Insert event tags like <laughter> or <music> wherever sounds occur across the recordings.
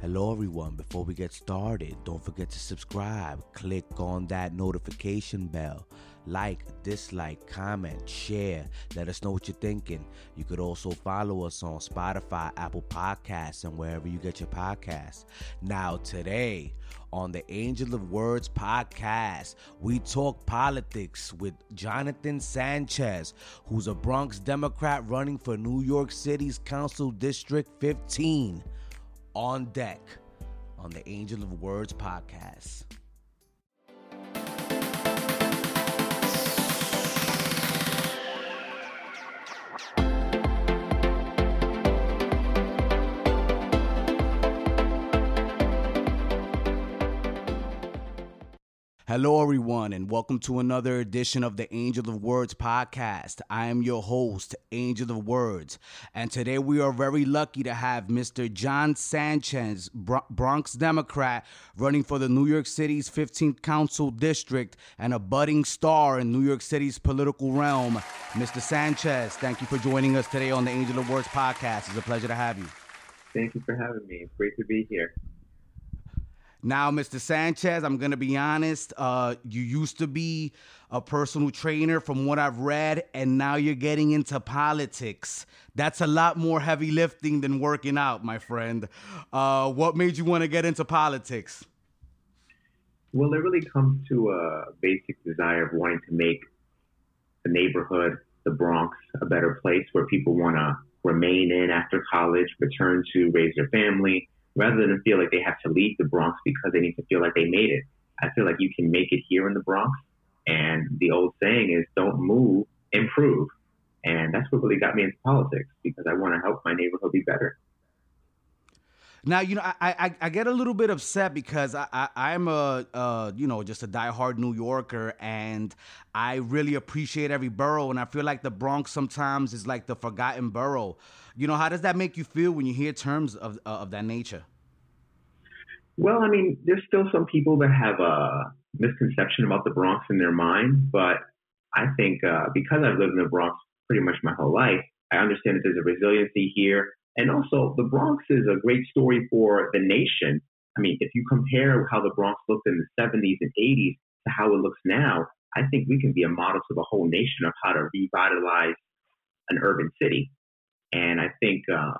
Hello, everyone. Before we get started, don't forget to subscribe. Click on that notification bell. Like, dislike, comment, share. Let us know what you're thinking. You could also follow us on Spotify, Apple Podcasts, and wherever you get your podcasts. Now, today on the Angel of Words podcast, we talk politics with Jonathan Sanchez, who's a Bronx Democrat running for New York City's Council District 15 on deck on the Angel of Words podcast. Hello, everyone, and welcome to another edition of the Angel of Words podcast. I am your host, Angel of Words, and today we are very lucky to have Mr. John Sanchez, Bronx Democrat, running for the New York City's 15th Council District and a budding star in New York City's political realm. Mr. Sanchez, thank you for joining us today on the Angel of Words podcast. It's a pleasure to have you. Thank you for having me. It's great to be here. Now, Mr. Sanchez, I'm going to be honest. Uh, you used to be a personal trainer, from what I've read, and now you're getting into politics. That's a lot more heavy lifting than working out, my friend. Uh, what made you want to get into politics? Well, it really comes to a basic desire of wanting to make the neighborhood, the Bronx, a better place where people want to remain in after college, return to, raise their family rather than feel like they have to leave the Bronx because they need to feel like they made it. I feel like you can make it here in the Bronx. And the old saying is don't move, improve. And that's what really got me into politics because I want to help my neighborhood be better. Now you know I, I, I get a little bit upset because I, I am a uh, you know just a diehard New Yorker and I really appreciate every borough and I feel like the Bronx sometimes is like the forgotten borough. You know how does that make you feel when you hear terms of uh, of that nature? Well, I mean, there's still some people that have a misconception about the Bronx in their mind, but I think uh, because I've lived in the Bronx pretty much my whole life, I understand that there's a resiliency here and also, the Bronx is a great story for the nation. I mean, if you compare how the Bronx looked in the 70s and 80s to how it looks now, I think we can be a model to the whole nation of how to revitalize an urban city. And I think uh,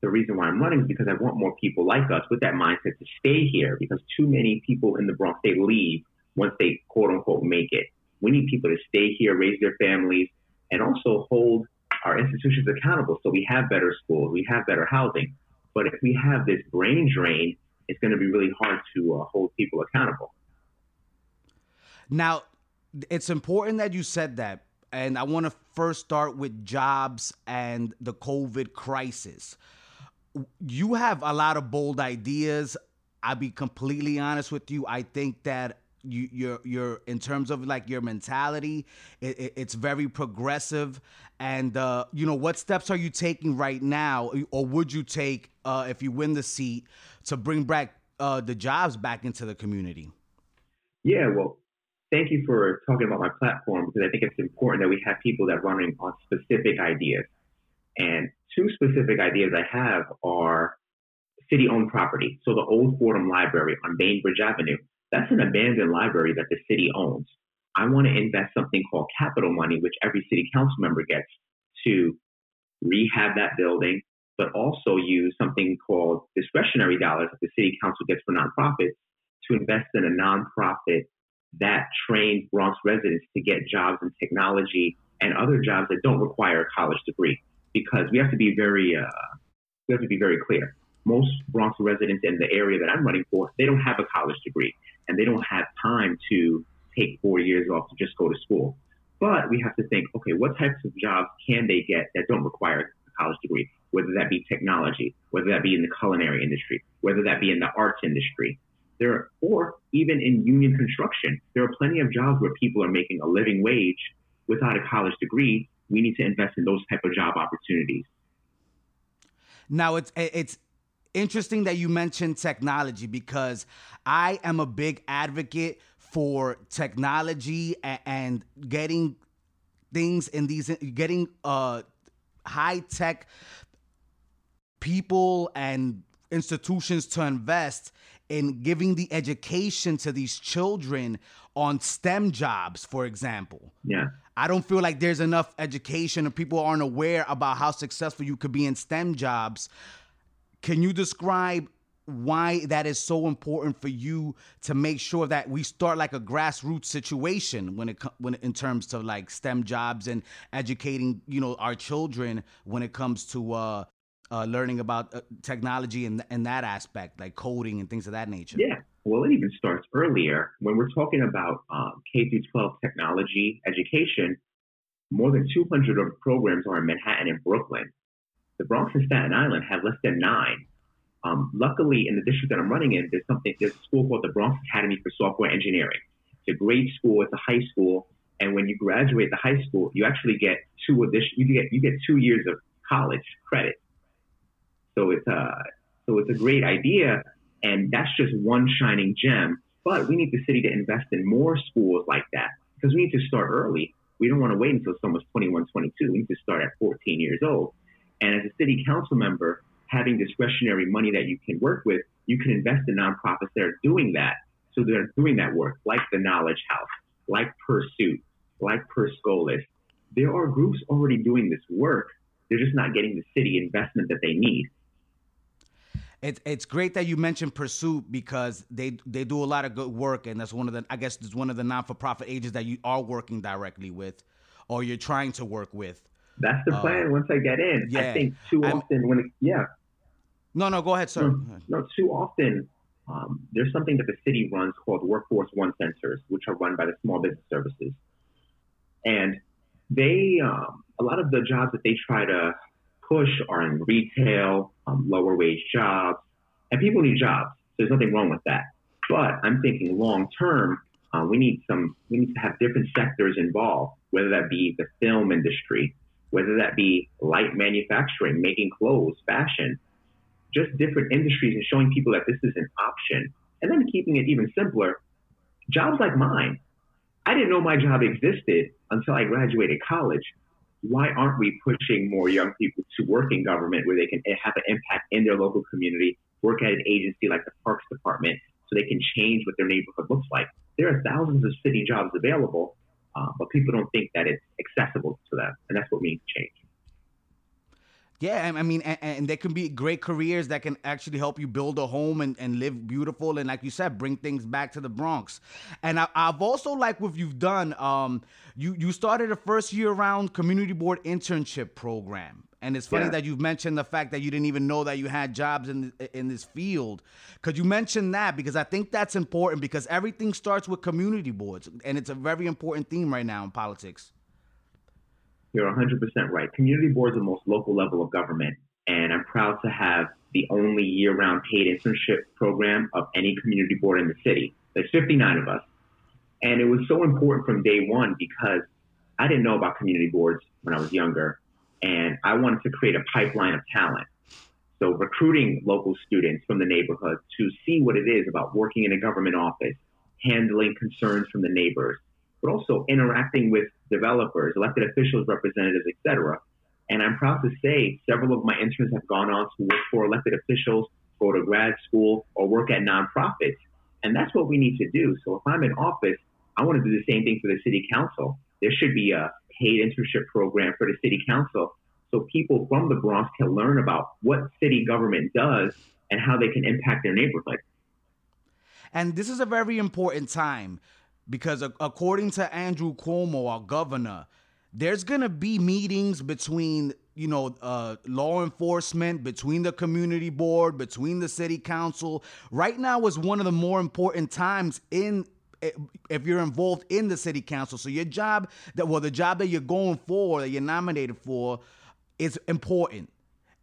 the reason why I'm running is because I want more people like us with that mindset to stay here because too many people in the Bronx, they leave once they quote unquote make it. We need people to stay here, raise their families, and also hold our institutions accountable so we have better schools, we have better housing. But if we have this brain drain, it's going to be really hard to uh, hold people accountable. Now, it's important that you said that. And I want to first start with jobs and the COVID crisis. You have a lot of bold ideas. I'll be completely honest with you. I think that you you're you're in terms of like your mentality it, it, it's very progressive. And uh, you know what steps are you taking right now or would you take uh, if you win the seat to bring back uh, the jobs back into the community? Yeah well thank you for talking about my platform because i think it's important that we have people that running on specific ideas. And two specific ideas i have are city owned property so the old fordham library on bainbridge avenue that's an abandoned library that the city owns. I want to invest something called capital money, which every city council member gets to rehab that building, but also use something called discretionary dollars that the city council gets for nonprofits to invest in a nonprofit that trains Bronx residents to get jobs in technology and other jobs that don't require a college degree. Because we have to be very, uh, we have to be very clear most Bronx residents in the area that I'm running for, they don't have a college degree and they don't have time to take four years off to just go to school. But we have to think, okay, what types of jobs can they get that don't require a college degree? Whether that be technology, whether that be in the culinary industry, whether that be in the arts industry, there are, or even in union construction. There are plenty of jobs where people are making a living wage without a college degree. We need to invest in those type of job opportunities. Now it's it's interesting that you mentioned technology because I am a big advocate for technology and, getting things in these getting uh high tech people and institutions to invest in giving the education to these children on STEM jobs, for example. Yeah. I don't feel like there's enough education and people aren't aware about how successful you could be in STEM jobs. Can you describe why that is so important for you to make sure that we start like a grassroots situation when it when in terms of like STEM jobs and educating you know our children when it comes to uh, uh, learning about uh, technology and and that aspect like coding and things of that nature. Yeah, well, it even starts earlier when we're talking about um, K through 12 technology education. More than 200 of programs are in Manhattan and Brooklyn. The Bronx and Staten Island have less than nine. Um, luckily, in the district that I'm running in, there's something. There's a school called the Bronx Academy for Software Engineering. It's a great school. It's a high school, and when you graduate the high school, you actually get two addition. You get you get two years of college credit. So it's a so it's a great idea, and that's just one shining gem. But we need the city to invest in more schools like that because we need to start early. We don't want to wait until someone's 21, 22. We need to start at 14 years old. And as a city council member, having discretionary money that you can work with, you can invest in nonprofits that are doing that. So they're doing that work, like the Knowledge House, like Pursuit, like Per Scholas. There are groups already doing this work. They're just not getting the city investment that they need. It's it's great that you mentioned Pursuit because they they do a lot of good work, and that's one of the I guess it's one of the non for profit agents that you are working directly with, or you're trying to work with. That's the plan. Uh, once I get in, yeah. I think too I'm, often when it, yeah, no, no, go ahead, sir. No, no too often um, there's something that the city runs called Workforce One Centers, which are run by the Small Business Services, and they um, a lot of the jobs that they try to push are in retail, um, lower wage jobs, and people need jobs. There's nothing wrong with that. But I'm thinking long term, uh, we need some, we need to have different sectors involved, whether that be the film industry, whether that be light manufacturing, making clothes, fashion, just different industries and showing people that this is an option. And then keeping it even simpler, jobs like mine. I didn't know my job existed until I graduated college. Why aren't we pushing more young people to work in government where they can have an impact in their local community, work at an agency like the Parks Department so they can change what their neighborhood looks like? There are thousands of city jobs available, uh, but people don't think that it's accessible to them. And that's what we need to change. Yeah, I mean, and, and, there can be great careers that can actually help you build a home and, and live beautiful, and like you said, bring things back to the Bronx. And I, have also liked what you've done. Um, you you started a first year round community board internship program, and it's funny yeah. that you've mentioned the fact that you didn't even know that you had jobs in in this field. Could you mention that because I think that's important because everything starts with community boards, and it's a very important theme right now in politics. You're 100% right. Community boards are the most local level of government, and I'm proud to have the only year-round paid internship program of any community board in the city. There's 59 of us, and it was so important from day one because I didn't know about community boards when I was younger, and I wanted to create a pipeline of talent. So recruiting local students from the neighborhood to see what it is about working in a government office, handling concerns from the neighbors, but also interacting with developers, elected officials, representatives, etc. And I'm proud to say several of my interns have gone on to work for elected officials, go to grad school, or work at nonprofits. And that's what we need to do. So if I'm in office, I want to do the same thing for the city council. There should be a paid internship program for the city council so people from the Bronx can learn about what city government does and how they can impact their neighborhood. And this is a very important time because according to Andrew Cuomo, our governor, there's gonna be meetings between you know uh, law enforcement, between the community board, between the city council. Right now is one of the more important times in if you're involved in the city council. So your job that well the job that you're going for that you're nominated for is important.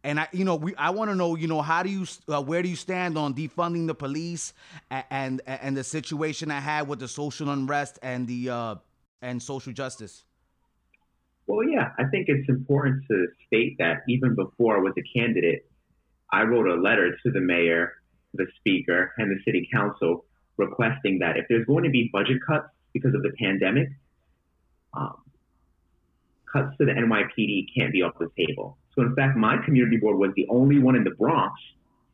And I, you know, we I want to know, you know, how do you, uh, where do you stand on defunding the police and, and and the situation I had with the social unrest and the uh, and social justice? Well, yeah, I think it's important to state that even before I was a candidate, I wrote a letter to the mayor, the speaker, and the city council requesting that if there's going to be budget cuts because of the pandemic, um, cuts to the NYPD can't be off the table. So in fact, my community board was the only one in the Bronx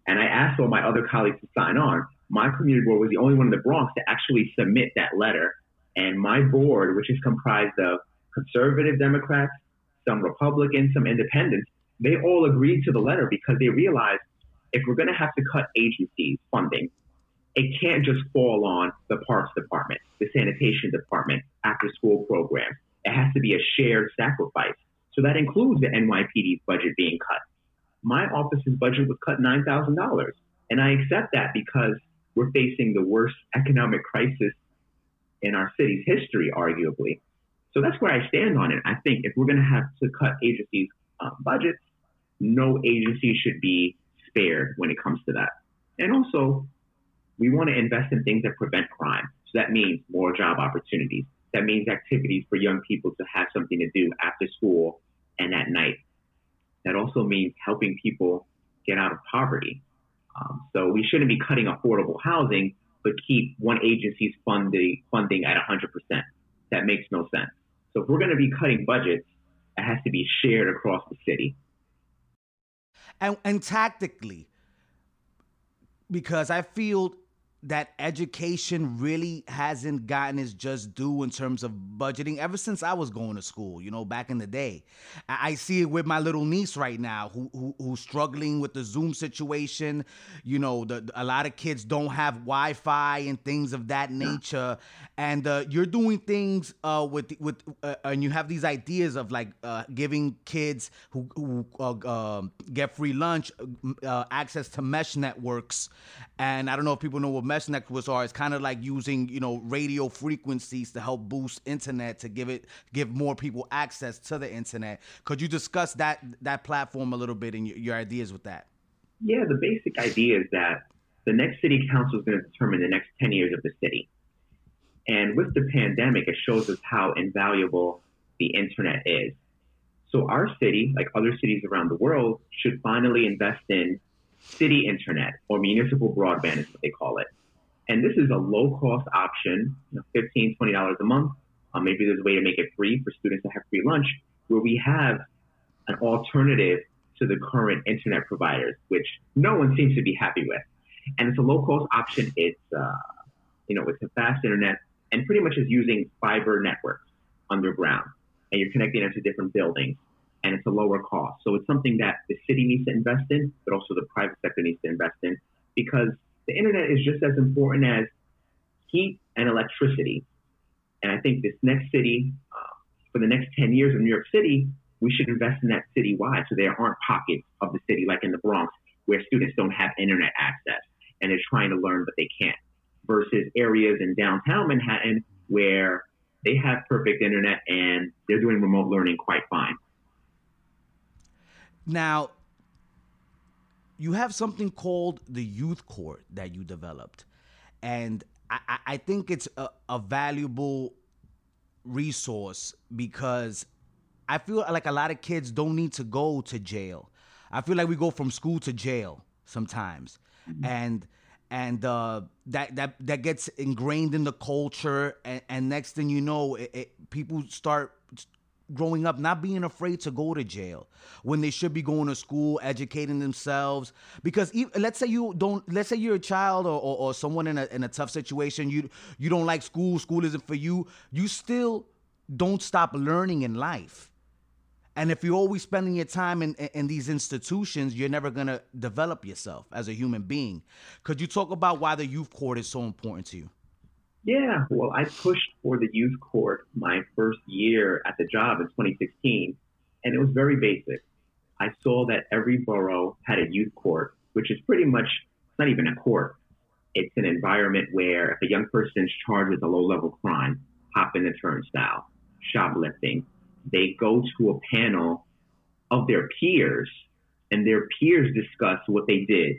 And I asked all my other colleagues to sign on. My community board was the only one in the Bronx to actually submit that letter. And my board, which is comprised of conservative Democrats, some Republicans, some independents, they all agreed to the letter because they realized if we're going to have to cut agencies funding, it can't just fall on the parks department, the sanitation department, after school programs. It has to be a shared sacrifice. So that includes the NYPD's budget being cut. My office's budget was cut $9,000. And I accept that because we're facing the worst economic crisis in our city's history, arguably. So that's where I stand on it. I think if we're going to have to cut agencies' um, budgets, no agency should be spared when it comes to that. And also, we want to invest in things that prevent crime. So that means more job opportunities. That means activities for young people to have something to do after school and at night. That also means helping people get out of poverty. Um, so we shouldn't be cutting affordable housing, but keep one agency's funding funding at 100%. That makes no sense. So if we're going to be cutting budgets, it has to be shared across the city. And and tactically, because I feel that education really hasn't gotten its just due in terms of budgeting ever since I was going to school, you know, back in the day. I see it with my little niece right now who, who who's struggling with the Zoom situation. You know, the, a lot of kids don't have Wi-Fi and things of that nature. And uh, you're doing things uh, with with uh, and you have these ideas of like uh, giving kids who, who uh, um, get free lunch uh, access to mesh networks. And I don't know if people know what mesh networks are. It's kind of like using you know radio frequencies to help boost internet to give it give more people access to the internet. Could you discuss that that platform a little bit and your, your ideas with that? Yeah, the basic idea is that the next city council is going to determine the next 10 years of the city. And with the pandemic, it shows us how invaluable the internet is. So our city, like other cities around the world, should finally invest in city internet or municipal broadband is what they call it. And this is a low cost option, you know, $15, $20 a month. Uh, maybe there's a way to make it free for students to have free lunch, where we have an alternative to the current internet providers, which no one seems to be happy with. And it's a low cost option. It's, uh, you know, it's a fast internet and pretty much is using fiber networks underground. And you're connecting it to different buildings and it's a lower cost. So it's something that the city needs to invest in, but also the private sector needs to invest in because the internet is just as important as heat and electricity. And I think this next city, uh, for the next 10 years in New York City, we should invest in that citywide so there aren't pockets of the city like in the Bronx where students don't have internet access and they're trying to learn but they can't versus areas in downtown Manhattan where they have perfect internet and they're doing remote learning quite fine. Now, you have something called the youth court that you developed. And I, I think it's a, a valuable resource because I feel like a lot of kids don't need to go to jail. I feel like we go from school to jail sometimes. Mm-hmm. And and uh, that that that gets ingrained in the culture and, and next thing you know it, it, people start growing up not being afraid to go to jail when they should be going to school educating themselves because even, let's say you don't let's say you're a child or, or, or someone in a, in a tough situation you you don't like school school isn't for you you still don't stop learning in life and if you're always spending your time in, in these institutions, you're never going to develop yourself as a human being. Could you talk about why the youth court is so important to you? Yeah, well, I pushed for the youth court my first year at the job in 2016, and it was very basic. I saw that every borough had a youth court, which is pretty much not even a court. It's an environment where if a young person is charged with a low level crime, hopping the turnstile, shoplifting, they go to a panel of their peers and their peers discuss what they did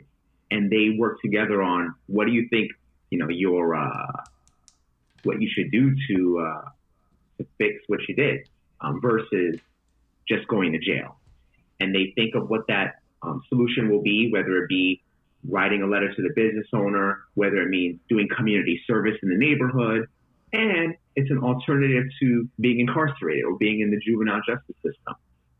and they work together on what do you think you know your uh, what you should do to uh, to fix what you did um, versus just going to jail and they think of what that um, solution will be whether it be writing a letter to the business owner whether it means doing community service in the neighborhood and it's an alternative to being incarcerated or being in the juvenile justice system.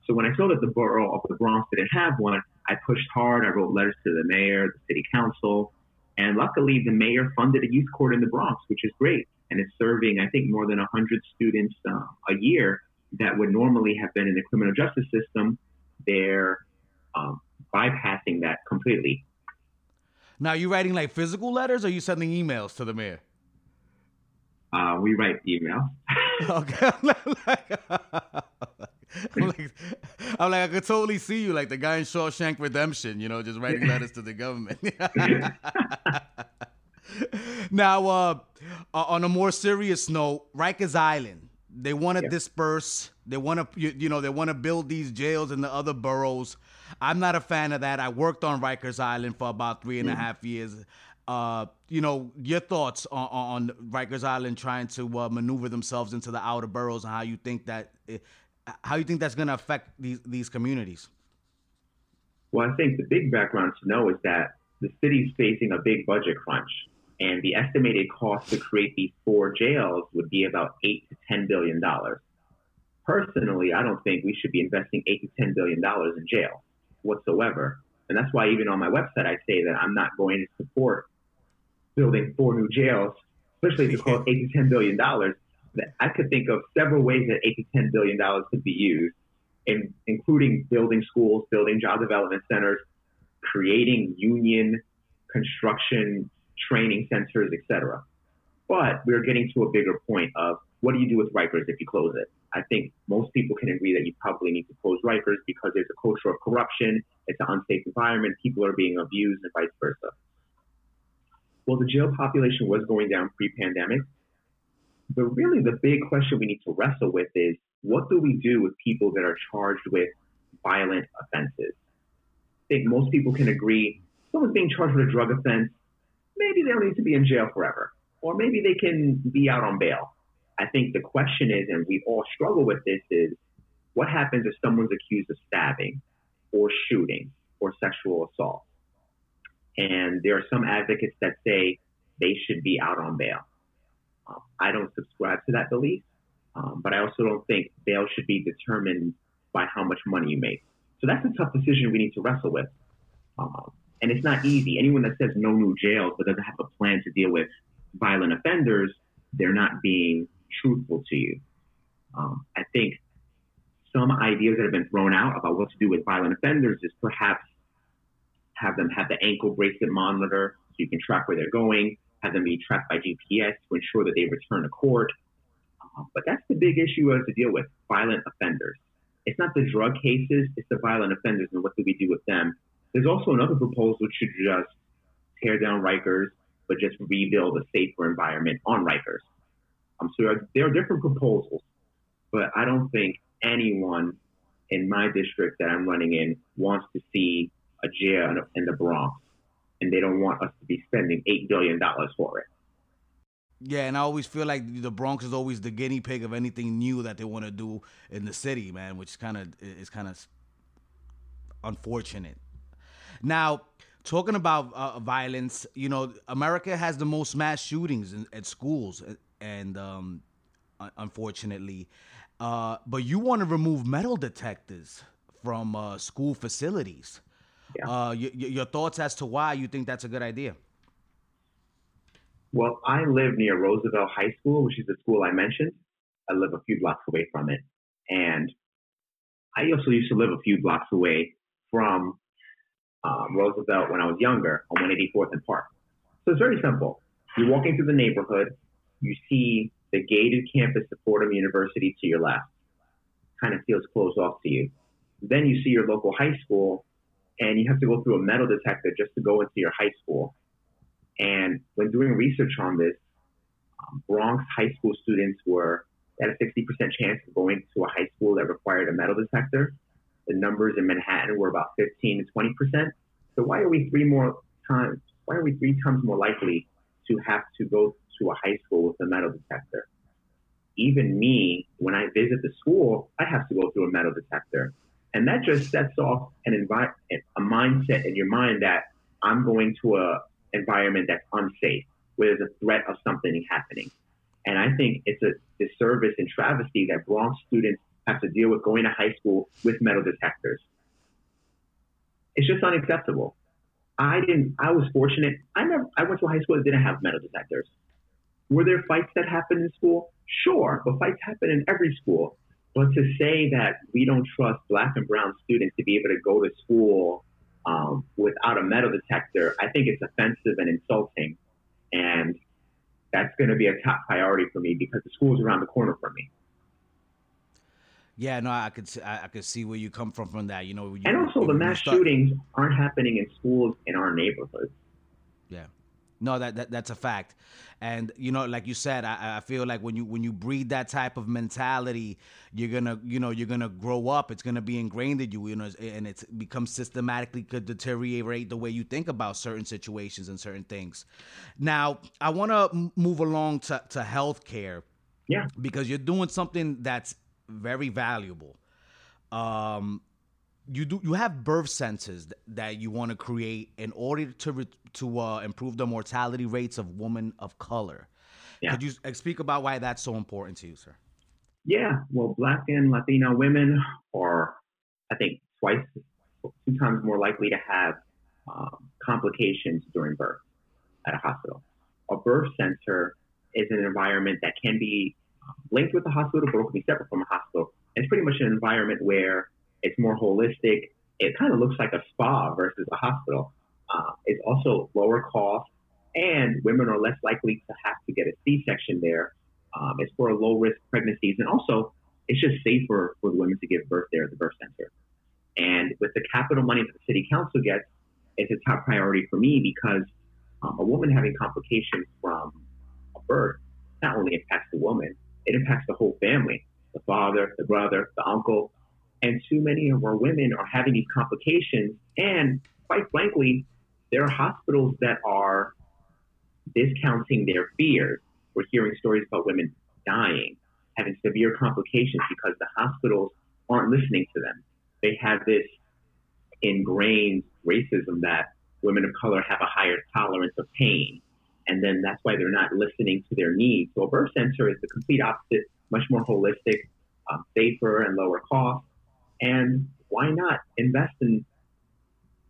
So when I saw that the borough of the Bronx didn't have one, I pushed hard. I wrote letters to the mayor, the city council, and luckily the mayor funded a youth court in the Bronx, which is great. And it's serving, I think, more than 100 students uh, a year that would normally have been in the criminal justice system. They're um, bypassing that completely. Now, are you writing like physical letters or are you sending emails to the mayor? Uh, we write email. <laughs> okay. I'm like, I'm like, I could totally see you like the guy in Shawshank Redemption, you know, just writing letters to the government. <laughs> <laughs> <laughs> now, uh, on a more serious note, Rikers Island, they want to yeah. disperse. They want to, you, you, know, they want to build these jails in the other boroughs. I'm not a fan of that. I worked on Rikers Island for about three and a mm. half years. Uh, you know, your thoughts on, on Rikers Island trying to uh, maneuver themselves into the outer boroughs and how you think that, it, how you think that's going to affect these these communities. Well, I think the big background to know is that the city's facing a big budget crunch, and the estimated cost to create these four jails would be about eight to ten billion dollars. Personally, I don't think we should be investing eight to ten billion dollars in jail whatsoever. And that's why even on my website, I say that I'm not going to support building four new jails, especially if it costs <laughs> eight to ten billion dollars. I could think of several ways that eight to ten billion dollars could be used, in, including building schools, building job development centers, creating union construction training centers, etc. But we're getting to a bigger point of what do you do with Rikers if you close it? I think most people can agree that you probably need to close Rikers because there's a culture of corruption, it's an unsafe environment, people are being abused, and vice versa. Well, the jail population was going down pre-pandemic, but really the big question we need to wrestle with is what do we do with people that are charged with violent offenses? I think most people can agree someone's being charged with a drug offense, maybe they don't need to be in jail forever, or maybe they can be out on bail. I think the question is, and we all struggle with this, is what happens if someone's accused of stabbing or shooting or sexual assault? And there are some advocates that say they should be out on bail. Um, I don't subscribe to that belief, um, but I also don't think bail should be determined by how much money you make. So that's a tough decision we need to wrestle with. Um, and it's not easy. Anyone that says no new jails but doesn't have a plan to deal with violent offenders, they're not being truthful to you. Um, I think some ideas that have been thrown out about what to do with violent offenders is perhaps have them have the ankle bracelet monitor so you can track where they're going, have them be tracked by GPS to ensure that they return to court. Uh, but that's the big issue to deal with violent offenders. It's not the drug cases, it's the violent offenders and what do we do with them. There's also another proposal which should just tear down Rikers, but just rebuild a safer environment on Rikers. Um, so there are, there are different proposals, but I don't think anyone in my district that I'm running in wants to see a jail in the Bronx, and they don't want us to be spending eight billion dollars for it. Yeah, and I always feel like the Bronx is always the guinea pig of anything new that they want to do in the city, man, which kind of is kind of unfortunate. Now, talking about uh, violence, you know, America has the most mass shootings in, at schools, and um, unfortunately, uh, but you want to remove metal detectors from uh, school facilities. Yeah. Uh, y- y- your thoughts as to why you think that's a good idea? Well, I live near Roosevelt High School, which is the school I mentioned. I live a few blocks away from it. And I also used to live a few blocks away from um, Roosevelt when I was younger on 184th and Park. So it's very simple. You're walking through the neighborhood, you see the gated campus of Fordham University to your left. Kind of feels closed off to you. Then you see your local high school and you have to go through a metal detector just to go into your high school. And when doing research on this, um, Bronx high school students were at a 60% chance of going to a high school that required a metal detector. The numbers in Manhattan were about 15 to 20%. So why are we three more times? Why are we three times more likely to have to go to a high school with a metal detector? Even me, when I visit the school, I have to go through a metal detector. And that just sets off an envi- a mindset in your mind that I'm going to a environment that's unsafe, where there's a threat of something happening. And I think it's a disservice and travesty that Bronx students have to deal with going to high school with metal detectors. It's just unacceptable. I didn't. I was fortunate. I never. I went to a high school that didn't have metal detectors. Were there fights that happened in school? Sure, but fights happen in every school. But to say that we don't trust black and brown students to be able to go to school um, without a metal detector, I think it's offensive and insulting. And that's going to be a top priority for me because the school is around the corner from me. Yeah, no, I could see, I, could see where you come from from that. You know, you, and also the mass start... shootings aren't happening in schools in our neighborhoods. Yeah. No, that, that that's a fact, and you know, like you said, I, I feel like when you when you breed that type of mentality, you're gonna you know you're gonna grow up. It's gonna be ingrained in you, you know, and it's becomes systematically could deteriorate the way you think about certain situations and certain things. Now, I want to move along to to healthcare. Yeah, because you're doing something that's very valuable. Um, you do you have birth centers that you want to create in order to re, to uh, improve the mortality rates of women of color. Yeah. Could you speak about why that's so important to you, sir? Yeah, well, Black and Latina women are, I think, twice, two times more likely to have um, complications during birth at a hospital. A birth center is an environment that can be linked with the hospital, but it can be separate from a hospital. It's pretty much an environment where it's more holistic. It kind of looks like a spa versus a hospital. Uh, it's also lower cost, and women are less likely to have to get a C-section there. Um, it's for low risk pregnancies, and also it's just safer for the women to give birth there at the birth center. And with the capital money that the city council gets, it's a top priority for me because um, a woman having complications from a birth not only impacts the woman, it impacts the whole family the father, the brother, the uncle. And too many of our women are having these complications. And quite frankly, there are hospitals that are discounting their fears. We're hearing stories about women dying, having severe complications because the hospitals aren't listening to them. They have this ingrained racism that women of color have a higher tolerance of pain and then that's why they're not listening to their needs. So a birth center is the complete opposite, much more holistic, um, safer, and lower cost. And why not invest in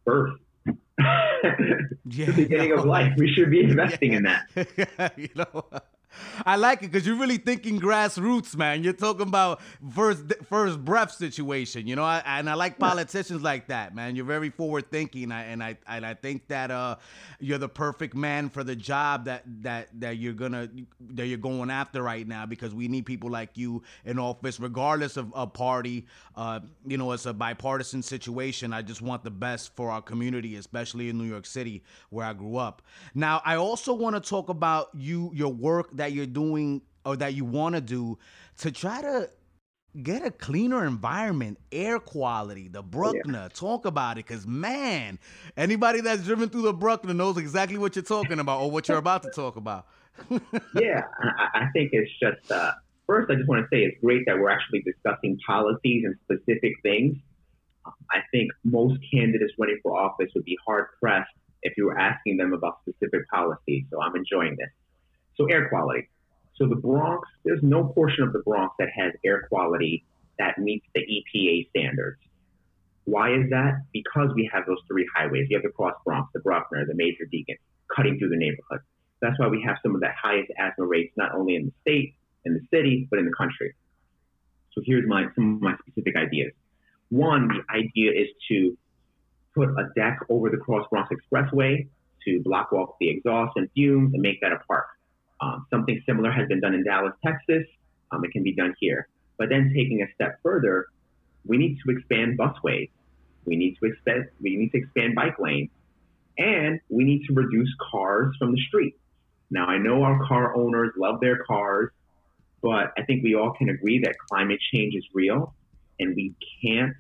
birth? <laughs> yeah, the beginning of life. We should be <laughs> investing yeah. in that. <laughs> you know, I like it because you're really thinking grassroots, man. You're talking about first first breath situation, you know. I, and I like politicians like that, man. You're very forward thinking, and I and I think that uh, you're the perfect man for the job that that that you're gonna that you're going after right now because we need people like you in office, regardless of a party. Uh, you know, it's a bipartisan situation. I just want the best for our community, especially in New York City, where I grew up. Now, I also want to talk about you, your work that you're doing or that you want to do to try to get a cleaner environment, air quality, the Bruckner. Yeah. Talk about it, cause man, anybody that's driven through the Bruckner knows exactly what you're talking about or what you're about to talk about. <laughs> yeah, I think it's just uh, first. I just want to say it's great that we're actually discussing policies and specific things. I think most candidates running for office would be hard pressed if you were asking them about specific policies. So I'm enjoying this. So air quality. So the Bronx, there's no portion of the Bronx that has air quality that meets the EPA standards. Why is that? Because we have those three highways. You have the Cross Bronx, the Bruckner, the Major Deegan, cutting through the neighborhood. That's why we have some of the highest asthma rates, not only in the state, in the city, but in the country. So here's my some of my specific ideas. One, the idea is to put a deck over the Cross Bronx Expressway to block off the exhaust and fumes and make that a park. Um, something similar has been done in Dallas, Texas. Um, it can be done here. But then taking a step further, we need to expand busways. We need to expand, we need to expand bike lanes and we need to reduce cars from the street. Now, I know our car owners love their cars, but I think we all can agree that climate change is real and we can't,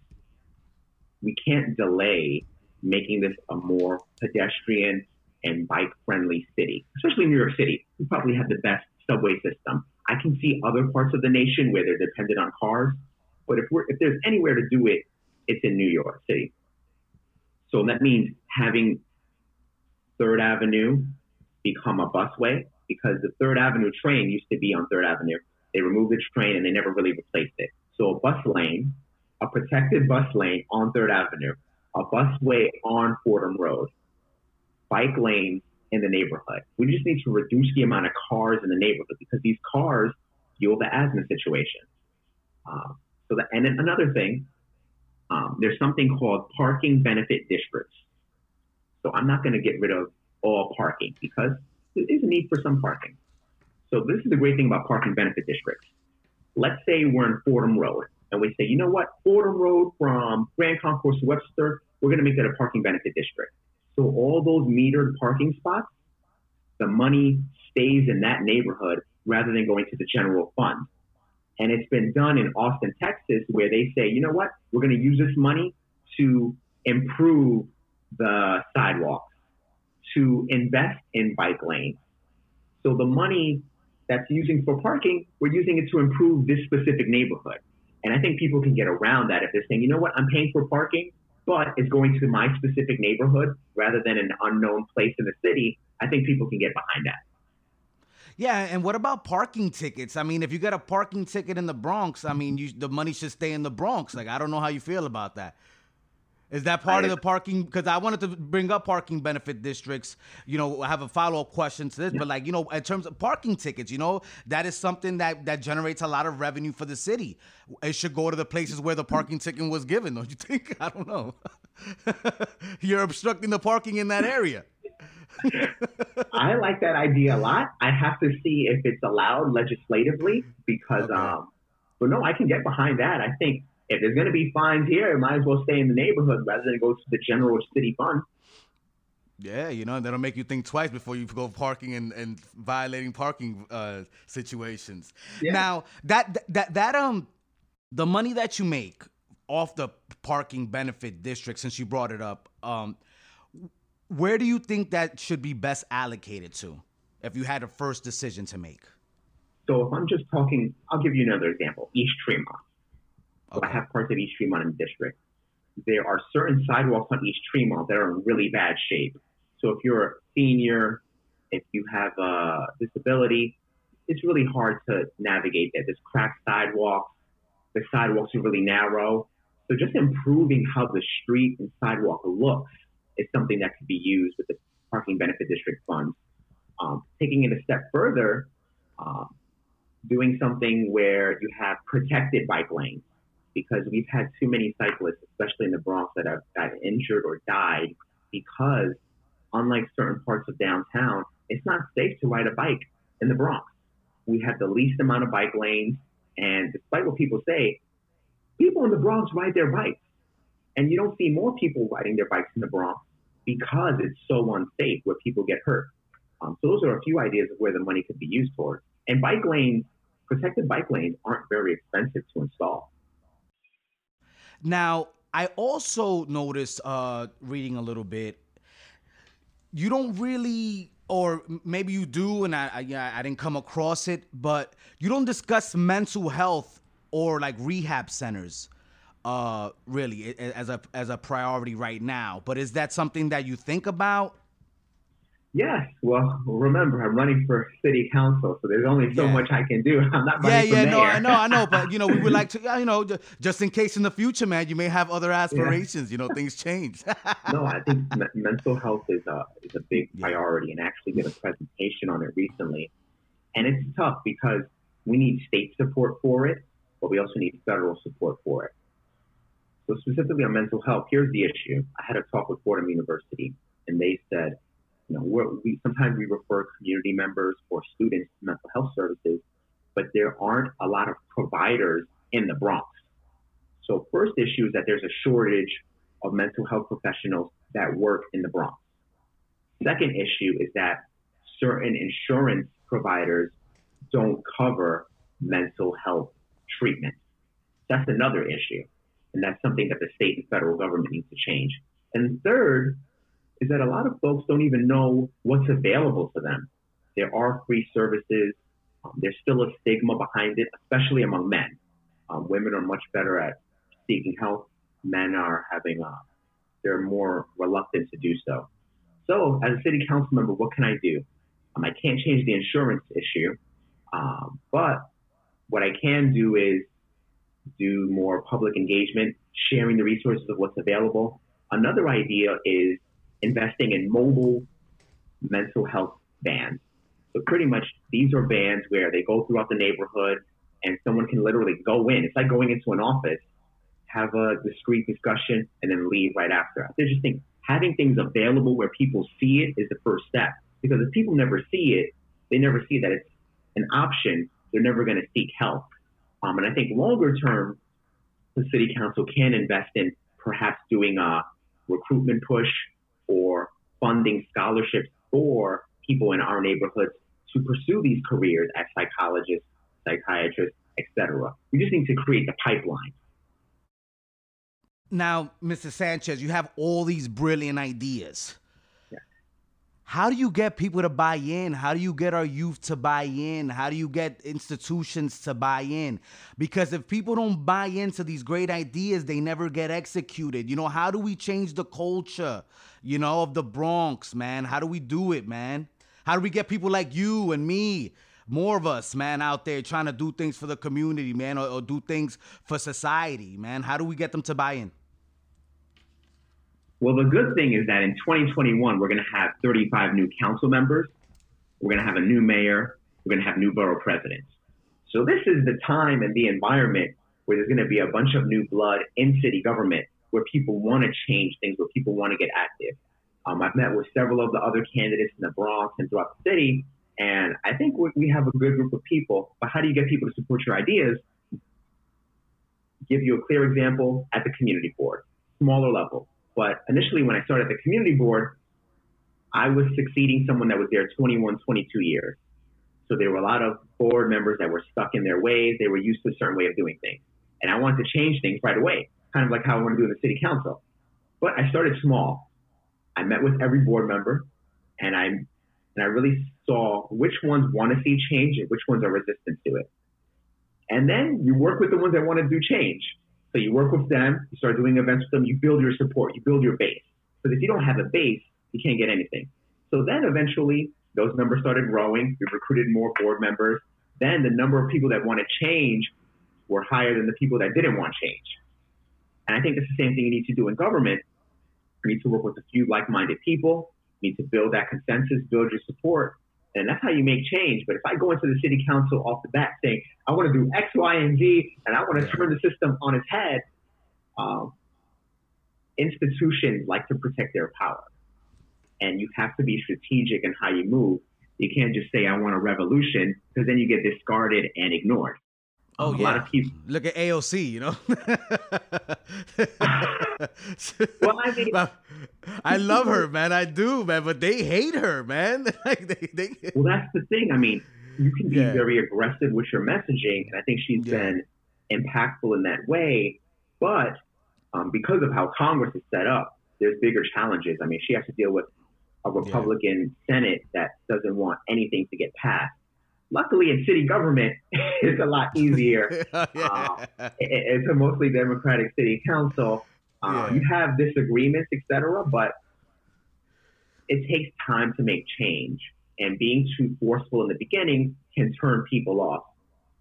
we can't delay making this a more pedestrian and bike friendly city, especially New York City. We probably have the best subway system. I can see other parts of the nation where they're dependent on cars, but if we're if there's anywhere to do it, it's in New York City. So that means having Third Avenue become a busway because the Third Avenue train used to be on Third Avenue. They removed the train and they never really replaced it. So a bus lane, a protected bus lane on Third Avenue, a busway on Fordham Road, bike lanes in the neighborhood. We just need to reduce the amount of cars in the neighborhood because these cars fuel the asthma situation. Um, so and then another thing, um, there's something called parking benefit districts. So I'm not going to get rid of all parking because there is a need for some parking. So this is the great thing about parking benefit districts. Let's say we're in Fordham Road and we say, you know what, Fordham Road from Grand Concourse to Webster, we're going to make that a parking benefit district. So all those metered parking spots, the money stays in that neighborhood rather than going to the general fund. And it's been done in Austin, Texas, where they say, you know what, we're going to use this money to improve the sidewalks, to invest in bike lanes. So the money that's using for parking, we're using it to improve this specific neighborhood. And I think people can get around that if they're saying, you know what, I'm paying for parking, but it's going to my specific neighborhood rather than an unknown place in the city. I think people can get behind that. Yeah, and what about parking tickets? I mean, if you get a parking ticket in the Bronx, I mean, you, the money should stay in the Bronx. Like, I don't know how you feel about that. Is that part of the parking? Because I wanted to bring up parking benefit districts. You know, I have a follow up question to this, but like you know, in terms of parking tickets, you know, that is something that that generates a lot of revenue for the city. It should go to the places where the parking ticket was given. Don't you think? <laughs> I don't know. <laughs> You're obstructing the parking in that area. <laughs> I like that idea a lot. I have to see if it's allowed legislatively because, okay. um, but no, I can get behind that. I think if there's going to be fines here, it might as well stay in the neighborhood rather than go to the general city fund. Yeah, you know, that'll make you think twice before you go parking and, and violating parking uh, situations. Yeah. Now, that that that um the money that you make off the parking benefit district since you brought it up, um where do you think that should be best allocated to if you had a first decision to make? So if I'm just talking, I'll give you another example, East Tremont. Okay. I have parts of East Tremont district. There are certain sidewalks on East Tremont that are in really bad shape. So if you're a senior, if you have a disability, it's really hard to navigate there. There's cracked sidewalks. The sidewalks are really narrow. So just improving how the street and sidewalk looks is something that could be used with the parking benefit district funds. Um, taking it a step further, um, doing something where you have protected bike lanes because we've had too many cyclists, especially in the Bronx, that have got injured or died because, unlike certain parts of downtown, it's not safe to ride a bike in the Bronx. We have the least amount of bike lanes, and despite what people say, people in the Bronx ride their bikes. And you don't see more people riding their bikes in the Bronx because it's so unsafe where people get hurt. Um, so those are a few ideas of where the money could be used for. And bike lanes, protected bike lanes aren't very expensive to install. Now, I also noticed uh, reading a little bit, you don't really, or maybe you do, and I, I, I didn't come across it, but you don't discuss mental health or like rehab centers uh, really as a as a priority right now. But is that something that you think about? Yes. Well, remember, I'm running for city council, so there's only so yeah. much I can do. <laughs> I'm not running yeah, yeah, no, I know, I know, but you know, we would <laughs> like to, you know, just in case in the future, man, you may have other aspirations. Yeah. You know, things change. <laughs> no, I think mental health is a is a big priority, and I actually did a presentation on it recently, and it's tough because we need state support for it, but we also need federal support for it. So specifically on mental health, here's the issue. I had a talk with Fordham University, and they said, you know, we sometimes we refer community members or students to mental health services, but there aren't a lot of providers in the Bronx. So first issue is that there's a shortage of mental health professionals that work in the Bronx. Second issue is that certain insurance providers don't cover mental health treatment. That's another issue. And that's something that the state and federal government needs to change. And third is that a lot of folks don't even know what's available to them. There are free services. Um, there's still a stigma behind it, especially among men. Um, women are much better at seeking help. Men are having, uh, they're more reluctant to do so. So, as a city council member, what can I do? Um, I can't change the insurance issue, um, but what I can do is do more public engagement, sharing the resources of what's available. Another idea is investing in mobile mental health vans. So pretty much these are vans where they go throughout the neighborhood and someone can literally go in. It's like going into an office, have a discreet discussion, and then leave right after. I just think having things available where people see it is the first step. Because if people never see it, they never see that it's an option. They're never going to seek help. Um, and I think longer term, the city council can invest in perhaps doing a recruitment push or funding scholarships for people in our neighborhoods to pursue these careers as psychologists, psychiatrists, etc. We just need to create the pipeline. Now, Mr. Sanchez, you have all these brilliant ideas. How do you get people to buy in? How do you get our youth to buy in? How do you get institutions to buy in? Because if people don't buy into these great ideas, they never get executed. You know, how do we change the culture, you know, of the Bronx, man? How do we do it, man? How do we get people like you and me, more of us, man, out there trying to do things for the community, man, or, or do things for society, man? How do we get them to buy in? Well, the good thing is that in 2021, we're going to have 35 new council members. We're going to have a new mayor. We're going to have new borough presidents. So this is the time and the environment where there's going to be a bunch of new blood in city government, where people want to change things, where people want to get active. Um, I've met with several of the other candidates in the Bronx and throughout the city, and I think we have a good group of people. But how do you get people to support your ideas? Give you a clear example at the community board, smaller level. But initially, when I started the community board, I was succeeding someone that was there 21, 22 years. So there were a lot of board members that were stuck in their ways. They were used to a certain way of doing things. And I wanted to change things right away, kind of like how I want to do in the city council. But I started small. I met with every board member and I and I really saw which ones want to see change and which ones are resistant to it. And then you work with the ones that want to do change. So you work with them, you start doing events with them, you build your support, you build your base. Because if you don't have a base, you can't get anything. So then eventually those numbers started growing. We recruited more board members. Then the number of people that want to change were higher than the people that didn't want change. And I think it's the same thing you need to do in government. You need to work with a few like-minded people. You need to build that consensus, build your support, and that's how you make change. But if I go into the city council off the bat saying, I want to do X, Y, and Z, and I want to turn the system on its head, um, institutions like to protect their power. And you have to be strategic in how you move. You can't just say, I want a revolution, because then you get discarded and ignored. Oh um, yeah. A lot of people look at AOC. You know. <laughs> well, I mean, I love her, man. I do, man. But they hate her, man. <laughs> like they, they... Well, that's the thing. I mean, you can be yeah. very aggressive with your messaging, and I think she's yeah. been impactful in that way. But um, because of how Congress is set up, there's bigger challenges. I mean, she has to deal with a Republican yeah. Senate that doesn't want anything to get passed. Luckily, in city government, <laughs> it's a lot easier. <laughs> yeah. uh, it, it's a mostly Democratic city council. Uh, yeah. You have disagreements, etc., but it takes time to make change. And being too forceful in the beginning can turn people off.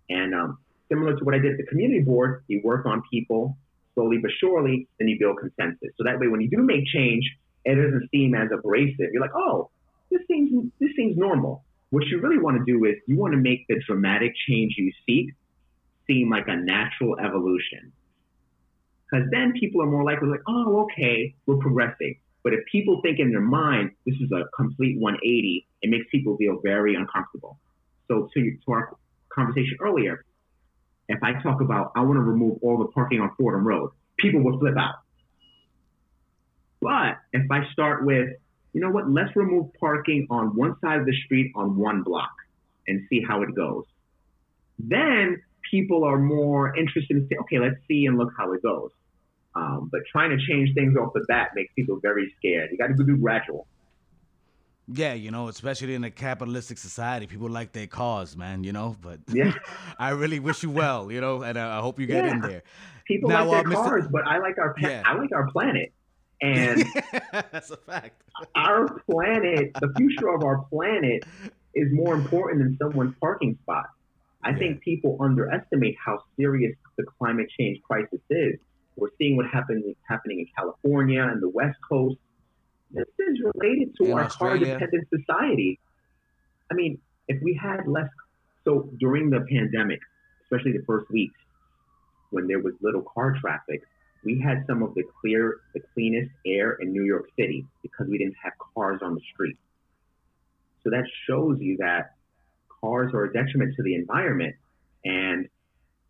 And um, similar to what I did at the community board, you work on people slowly but surely, then you build consensus. So that way, when you do make change, it doesn't seem as abrasive. You're like, oh, this seems this seems normal. What you really want to do is you want to make the dramatic change you seek seem like a natural evolution. Because then people are more likely like, oh, okay, we're progressing. But if people think in their mind this is a complete 180, it makes people feel very uncomfortable. So to, to our conversation earlier, if I talk about I want to remove all the parking on Fordham Road, people will flip out. But if I start with you know what, let's remove parking on one side of the street on one block and see how it goes. Then people are more interested in say, okay, let's see and look how it goes. Um, but trying to change things off the bat makes people very scared. You got to do gradual. Yeah, you know, especially in a capitalistic society, people like their cause, man. You know, but <laughs> yeah, I really wish you well. You know, and I hope you get yeah. in there. People now, like their uh, cars, Mr. but I like our yeah. I like our planet. And <laughs> that's a fact. our planet, the future of our planet, is more important than someone's parking spot. I yeah. think people underestimate how serious the climate change crisis is. We're seeing what happened happening in California and the West Coast. This is related to In our car dependent society. I mean, if we had less, so during the pandemic, especially the first weeks, when there was little car traffic, we had some of the clear, the cleanest air in New York City because we didn't have cars on the street. So that shows you that cars are a detriment to the environment, and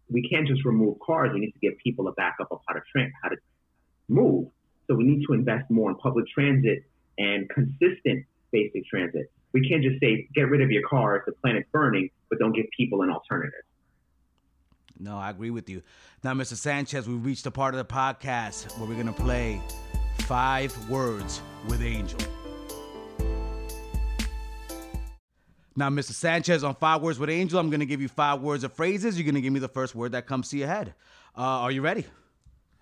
we can't just remove cars. We need to give people a backup of how to tra- how to move. So we need to invest more in public transit and consistent basic transit. We can't just say get rid of your cars, the planet's burning, but don't give people an alternative. No, I agree with you. Now, Mr. Sanchez, we've reached the part of the podcast where we're going to play five words with Angel. Now, Mr. Sanchez, on five words with Angel, I'm going to give you five words of phrases. You're going to give me the first word that comes to your head. Uh, are you ready?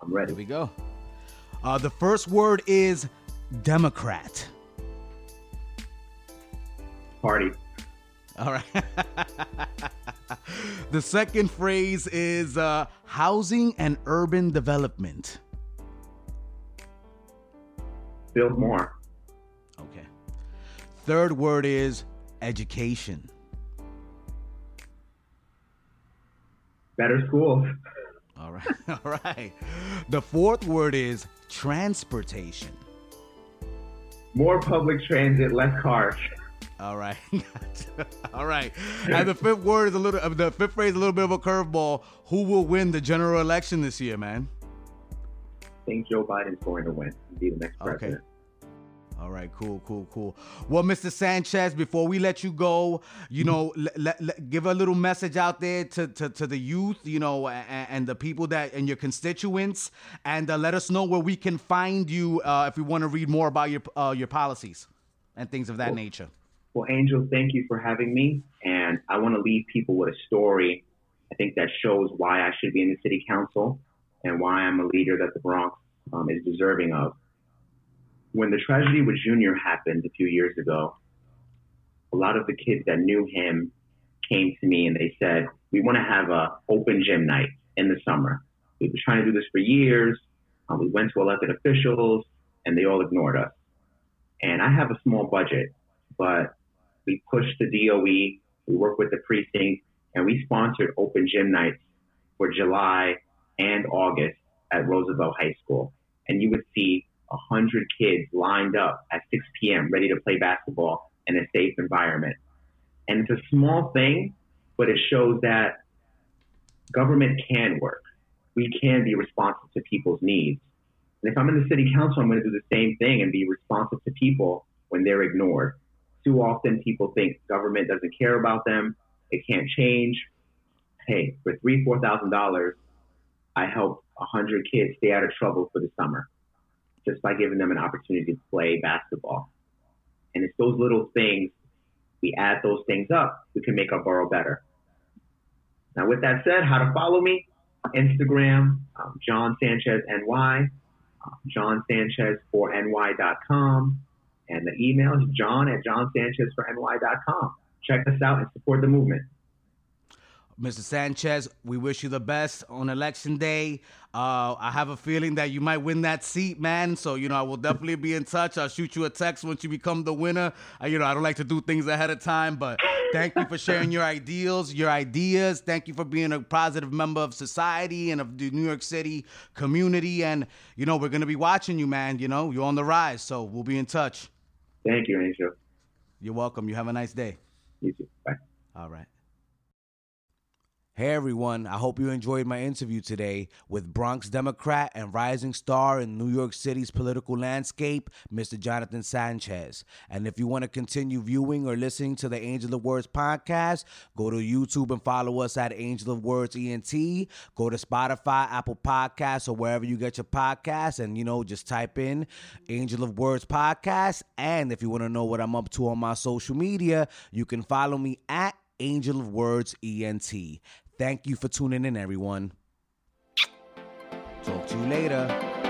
I'm ready. Here we go. Uh, the first word is Democrat. Party. All right. <laughs> <laughs> the second phrase is uh, housing and urban development. Build more. Okay. Third word is education. Better schools. All right. <laughs> All right. The fourth word is transportation. More public transit, less cars. All right. <laughs> All right. And the fifth word is a little, the fifth phrase is a little bit of a curveball. Who will win the general election this year, man? I think Joe Biden's going to win. And be the next Okay. president. All right, cool, cool, cool. Well, Mr. Sanchez, before we let you go, you know, let, let, give a little message out there to, to, to the youth, you know, and, and the people that and your constituents, and uh, let us know where we can find you uh, if we want to read more about your uh, your policies and things of that Cool. nature. Well, Angel, thank you for having me. And I want to leave people with a story. I think that shows why I should be in the city council and why I'm a leader that the Bronx um, is deserving of. When the tragedy with Junior happened a few years ago, a lot of the kids that knew him came to me and they said, "We want to have a open gym night in the summer. We've been trying to do this for years. Um, we went to elected officials and they all ignored us. And I have a small budget, but we pushed the DOE, we worked with the precinct, and we sponsored open gym nights for July and August at Roosevelt High School. And you would see 100 kids lined up at 6 p.m. ready to play basketball in a safe environment. And it's a small thing, but it shows that government can work. We can be responsive to people's needs. And if I'm in the city council, I'm going to do the same thing and be responsive to people when they're ignored. Too often people think government doesn't care about them, it can't change. Hey, for three, four thousand dollars, I helped a hundred kids stay out of trouble for the summer just by giving them an opportunity to play basketball. And it's those little things, we add those things up, we can make our borough better. Now, with that said, how to follow me? Instagram, um, John Sanchez NY, uh, John Sanchez for NY.com, and the email is john at John Sanchez for Check us out and support the movement. Mr. Sanchez, we wish you the best on election day. Uh, I have a feeling that you might win that seat, man. So, you know, I will definitely be in touch. I'll shoot you a text once you become the winner. Uh, you know, I don't like to do things ahead of time, but thank you for sharing your ideals, your ideas. Thank you for being a positive member of society and of the New York City community. And, you know, we're going to be watching you, man. You know, you're on the rise. So we'll be in touch. Thank you, Angel. You're welcome. You have a nice day. You too. Bye. All right. Hey everyone, I hope you enjoyed my interview today with Bronx Democrat and rising star in New York City's political landscape, Mr. Jonathan Sanchez. And if you want to continue viewing or listening to the Angel of Words podcast, go to YouTube and follow us at Angel of Words ENT. Go to Spotify, Apple Podcasts, or wherever you get your podcasts, and you know, just type in Angel of Words podcast. And if you want to know what I'm up to on my social media, you can follow me at Angel of Words ENT. Thank you for tuning in, everyone. Talk to you later.